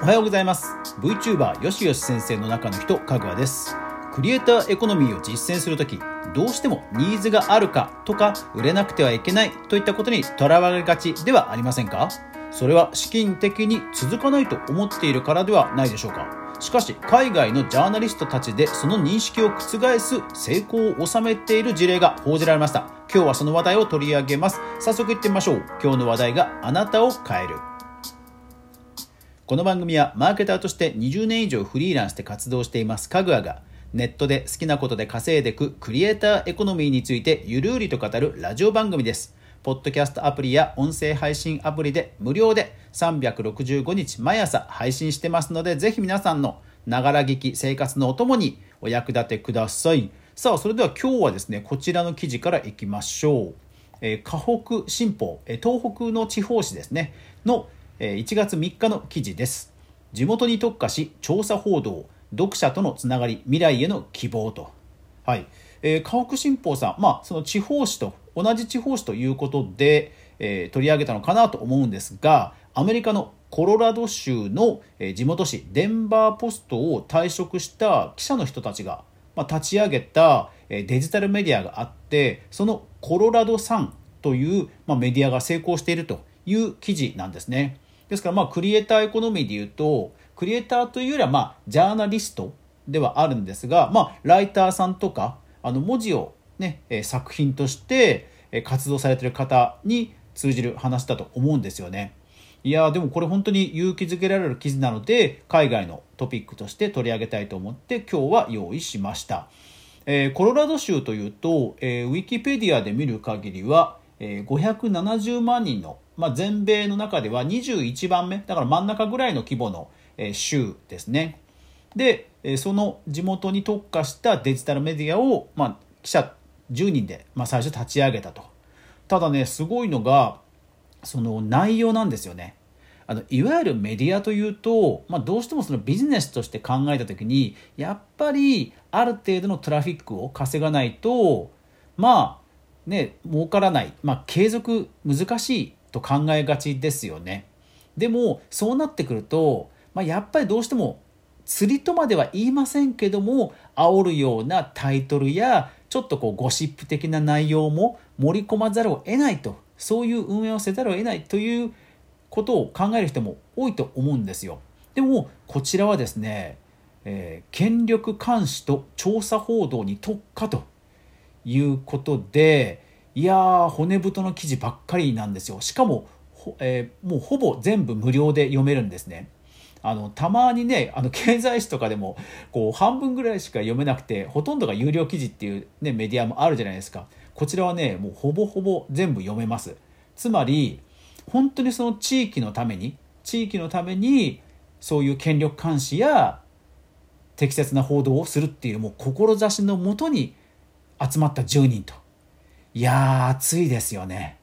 おはようございます。VTuber よしよし先生の中の人かぐわです。クリエイターエコノミーを実践するときどうしてもニーズがあるかとか売れなくてはいけないといったことにとらわれがちではありませんか？それは資金的に続かないと思っているからではないでしょうか？しかし海外のジャーナリストたちでその認識を覆す成功を収めている事例が報じられました。今日はその話題を取り上げます。早速いってみましょう。今日の話題があなたを変える。この番組はマーケターとして20年以上フリーランスで活動していますかぐわがネットで好きなことで稼いでくクリエイターエコノミーについてゆるりと語るラジオ番組です。ポッドキャストアプリや音声配信アプリで無料で365日毎朝配信してますのでぜひ皆さんのながら聞き生活のお供にお役立てください。さあそれでは今日はですねこちらの記事からいきましょう。えー、河北新報、え、東北の地方紙ですねの1月3日の記事です。地元に特化し調査報道読者とのつながり未来への希望と。はい、えー、河北新報さんまあその地方紙と同じ地方紙ということで、えー、取り上げたのかなと思うんですがアメリカのコロラド州の地元紙デンバーポストを退職した記者の人たちが、まあ、立ち上げたデジタルメディアがあってそのコロラドサンという、まあ、メディアが成功しているという記事なんですね。ですからまあクリエイターエコノミーでいうとクリエイターというよりはまあジャーナリストではあるんですが、まあ、ライターさんとかあの文字を、ね、作品として活動されてる方に通じる話だと思うんですよね。いやでもこれ本当に勇気づけられる記事なので海外のトピックとして取り上げたいと思って今日は用意しました。えー、コロラド州というと、えー、ウィキペディアで見る限りは、えー、570万人のまあ、全米の中では21番目だから真ん中ぐらいの規模の、州ですね。で、その地元に特化したデジタルメディアを、まあ、記者10人で、まあ、最初立ち上げたと。ただねすごいのがその内容なんですよね。あのいわゆるメディアというと、まあ、どうしてもそのビジネスとして考えた時にやっぱりある程度のトラフィックを稼がないとまあね儲からない、まあ、継続難しい。と考えがちですよね。でもそうなってくると、まあ、やっぱりどうしても釣りとまでは言いませんけども煽るようなタイトルやちょっとこうゴシップ的な内容も盛り込まざるを得ないとそういう運営をせざるを得ないということを考える人も多いと思うんですよ。でもこちらはですね、えー、権力監視と調査報道に特化ということでいやー骨太の記事ばっかりなんですよ。しかも、えー、もうほぼ全部無料で読めるんですね。あのたまにねあの経済誌とかでもこう半分ぐらいしか読めなくてほとんどが有料記事っていう、ね、メディアもあるじゃないですか。こちらはねもうほぼほぼ全部読めます。つまり本当にその地域のために地域のためにそういう権力監視や適切な報道をするっていうもう志のもとに集まった10人と。いやー、暑いですよね。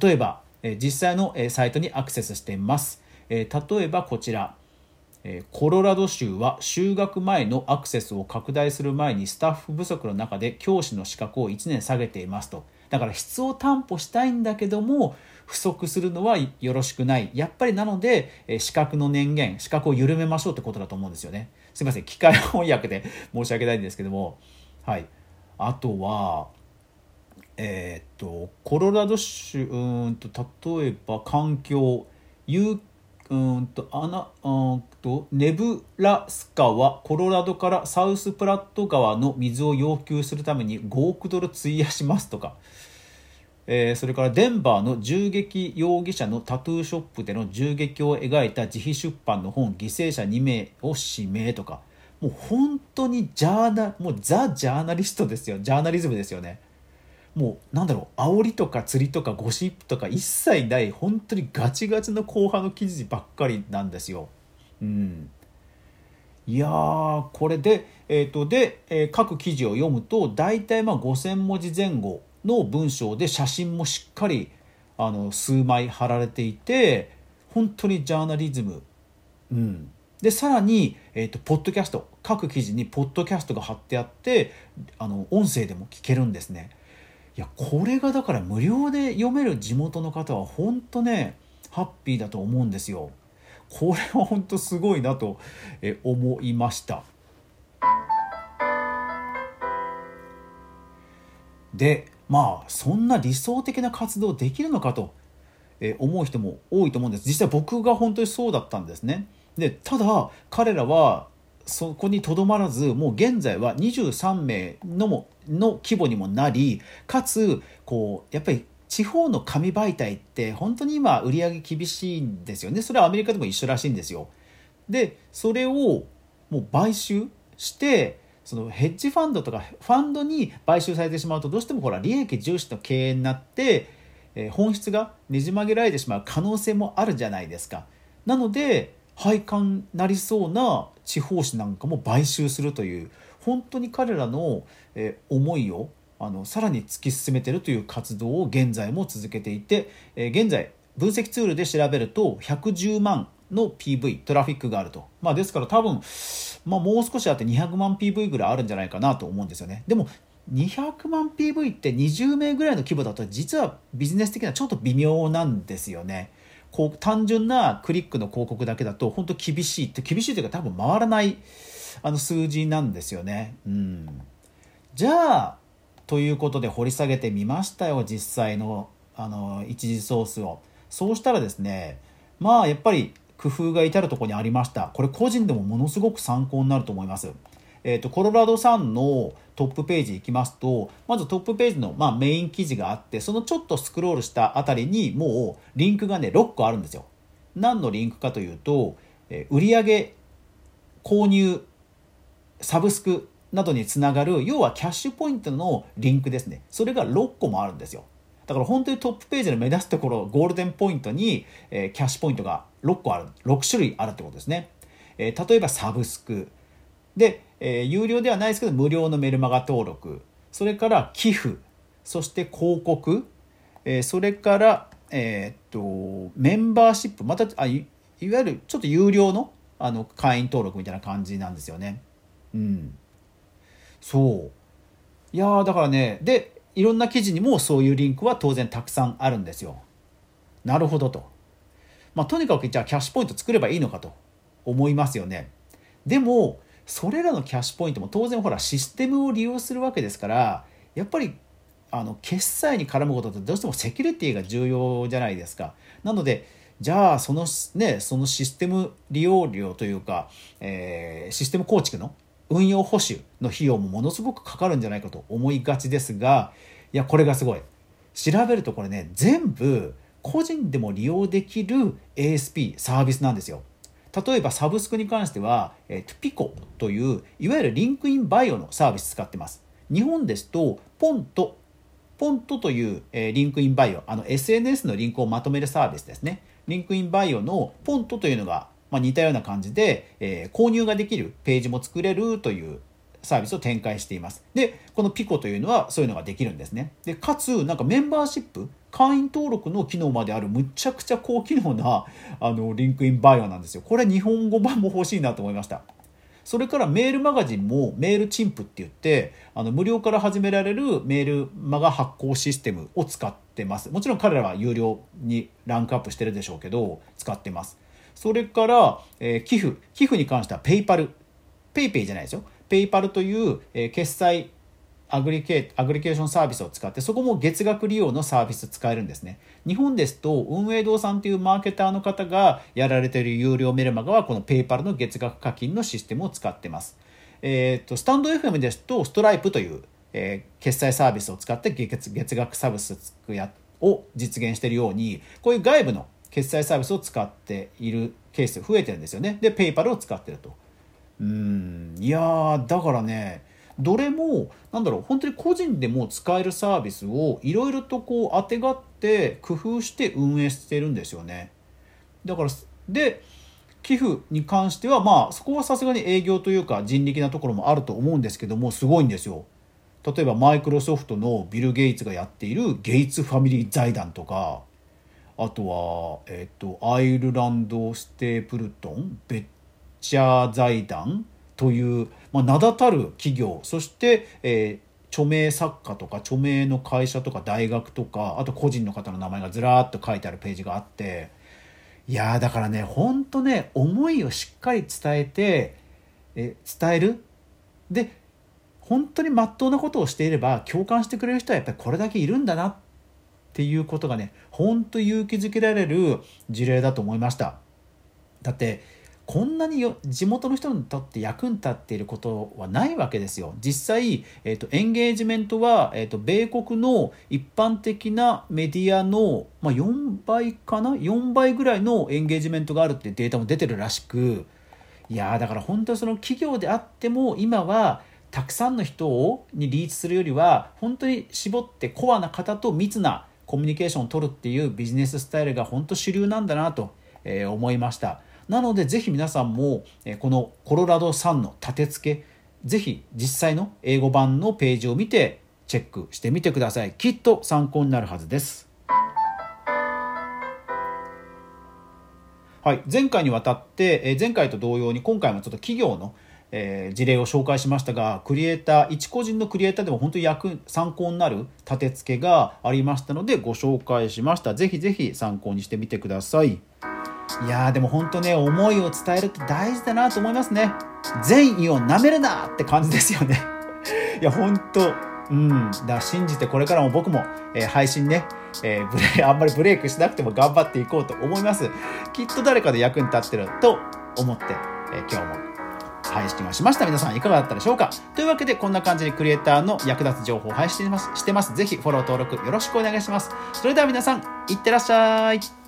例えば、え実際の、えサイトにアクセスしています。え例えばこちら。コロラド州は就学前のアクセスを拡大する前にスタッフ不足の中で教師の資格を1年下げていますとだから質を担保したいんだけども不足するのはよろしくないやっぱりなので資格の年限資格を緩めましょうってことだと思うんですよねすいません機械翻訳で申し訳ないんですけどもはいあとはえー、っとコロラド州うんと例えば環境有うんとアナうんとネブラスカはコロラドからサウスプラット川の水を要求するために5億ドル費やしますとか、えー、それからデンバーの銃撃容疑者のタトゥーショップでの銃撃を描いた自費出版の本「犠牲者2名を指名」とかもう本当にジャーナもうザ・ジャーナリストですよジャーナリズムですよね。もうなんだろう煽りとか釣りとかゴシップとか一切ない本当にガチガチの後半の記事ばっかりなんですよ。うん、いやーこれで,、えーとでえー、各記事を読むと大体まあ5,000文字前後の文章で写真もしっかりあの数枚貼られていて本当にジャーナリズム。うん、でさらに、えーと、ポッドキャスト各記事にポッドキャストが貼ってあってあの音声でも聞けるんですね。いやこれがだから無料で読める地元の方は本当ねハッピーだと思うんですよ。これは本当すごいなと思いました。でまあそんな理想的な活動できるのかと思う人も多いと思うんです実際僕が本当にそうだったんですね。でただ彼らはそこにとどまらずもう現在は23名のもの規模にもなりかつこうやっぱり地方の紙媒体って本当に今売り上げ厳しいんですよねそれはアメリカでも一緒らしいんですよ。でそれをもう買収してそのヘッジファンドとかファンドに買収されてしまうとどうしてもほら利益重視の経営になって、え本質がねじ曲げられてしまう可能性もあるじゃないですか。なので廃刊なりそうな地方紙なんかも買収するという本当に彼らの、思いをあのさらに突き進めてるという活動を現在も続けていて、え現在分析ツールで調べると110万の PV トラフィックがあると、まあ、ですから多分、まあ、もう少しあって200万 PV ぐらいあるんじゃないかなと思うんですよね。でも200万 PV って20名ぐらいの規模だと実はビジネス的にはちょっと微妙なんですよね。こう単純なクリックの広告だけだと本当厳しいって厳しいというか多分回らないあの数字なんですよね。うん、じゃあということで掘り下げてみましたよ実際のあの一次ソースを。そうしたらですねまあやっぱり工夫が至るとこにありました。これ個人でもものすごく参考になると思います。えーと、コロラドさんのトップページ行きますとまずトップページの、まあ、メイン記事があってそのちょっとスクロールしたあたりにもうリンクがね6個あるんですよ。何のリンクかというと、えー、売上購入サブスクなどにつながる要はキャッシュポイントのリンクですねそれが6個もあるんですよ。だから本当にトップページの目立つところゴールデンポイントに、え、キャッシュポイントが6個ある6種類あるってことですね、え、例えばサブスクで、えー、有料ではないですけど無料のメルマガ登録。それから寄付。そして広告、えー、それからえー、っとメンバーシップ。またあいいわゆるちょっと有料のあの会員登録みたいな感じなんですよね。うん。そう。いやだからねでいろんな記事にもそういうリンクは当然たくさんあるんですよ。なるほどと。まあ、とにかくじゃあキャッシュポイント作ればいいのかと思いますよね。でもそれらのキャッシュポイントも当然ほらシステムを利用するわけですからやっぱりあの決済に絡むことってどうしてもセキュリティが重要じゃないですか。なのでじゃあその,、ね、そのシステム利用料というか、えー、システム構築の運用保守の費用もものすごくかかるんじゃないかと思いがちですがいやこれがすごい調べるとこれね全部個人でも利用できる ASP サービスなんですよ例えばサブスクに関しては、えー、ピコといういわゆる link in bio のサービス使ってます。日本ですとポントポントという、えー、 link in bio あの SNS のリンクをまとめるサービスですね。リンクインバイオのポントというのがまあ、似たような感じで、えー、購入ができるページも作れるというサービスを展開しています。で、このピコというのはそういうのができるんですね。で、かつ、なんかメンバーシップ、会員登録の機能まであるむちゃくちゃ高機能なあのリンクインバイオなんですよ。これ日本語版も欲しいなと思いました。それからメールマガジンもメールチンプって言ってあの無料から始められるメールマガ発行システムを使ってます。もちろん彼らは有料にランクアップしてるでしょうけど使ってます。それから、えー、寄付。寄付に関しては PayPal。PayPay じゃないですよ。 PayPal という、え、決済アグリケアグリケーションサービスを使ってそこも月額利用のサービス使えるんですね日本ですと運営堂さんというマーケターの方がやられている有料メルマガはこの PayPal の月額課金のシステムを使ってますえーと、 stand.fm ですとストライプという、えー、決済サービスを使って月月額サブスを実現しているようにこういう外部の決済サービスを使っているケース増えてるんですよね。で、ペイパルを使ってると。うん、いやだからね、どれも、なんだろう、本当に個人でも使えるサービスをいろいろとこう、あてがって工夫して運営してるんですよね。だから、で、寄付に関しては、まあ、そこはさすがに営業というか人力なところもあると思うんですけども、すごいんですよ。例えば、マイクロソフトのビル・ゲイツがやっているゲイツファミリー財団とか、あとは、えっと、アイルランド・ステープルトンベッチャー財団という、まあ、名だたる企業そして、えー、著名作家とか著名の会社とか大学とかあと個人の方の名前がずらーっと書いてあるページがあっていやだからねほんとね思いをしっかり伝えてえ伝える？で本当にまっとうなことをしていれば共感してくれる人はやっぱりこれだけいるんだなっていうことがね本当勇気づけられる事例だと思いました。だってこんなによ地元の人にとって役に立っていることはないわけですよ。実際、えーと、エンゲージメントは、えーと、米国の一般的なメディアの、まあ、4倍かな？4倍ぐらいのエンゲージメントがあるっていうデータも出てるらしく。いやだから本当にその企業であっても今はたくさんの人をにリーチするよりは本当に絞ってコアな方と密なコミュニケーションを取るっていうビジネススタイルが本当主流なんだなと思いました。なのでぜひ皆さんもこのコロラド産の立て付けぜひ実際の英語版のページを見てチェックしてみてください。きっと参考になるはずです。はい、前回にわたって、前回と同様に今回もちょっと企業のえ、事例を紹介しましたがクリエイター一個人のクリエイターでも本当に役参考になる立て付けがありましたのでご紹介しました。ぜひぜひ参考にしてみてください。いやーでも本当ね思いを伝えるって大事だなと思いますね善意をなめるなって感じですよね いや本当うんだから信じてこれからも僕も、えー、配信ねえー、ブレ あんまりブレイクしなくても頑張っていこうと思います。きっと誰かで役に立ってると思って、えー、今日も配信をしました。皆さんいかがだったでしょうか？というわけでこんな感じにクリエイターの役立つ情報を配信してます。してますぜひフォロー登録よろしくお願いします。それでは皆さん、いってらっしゃい。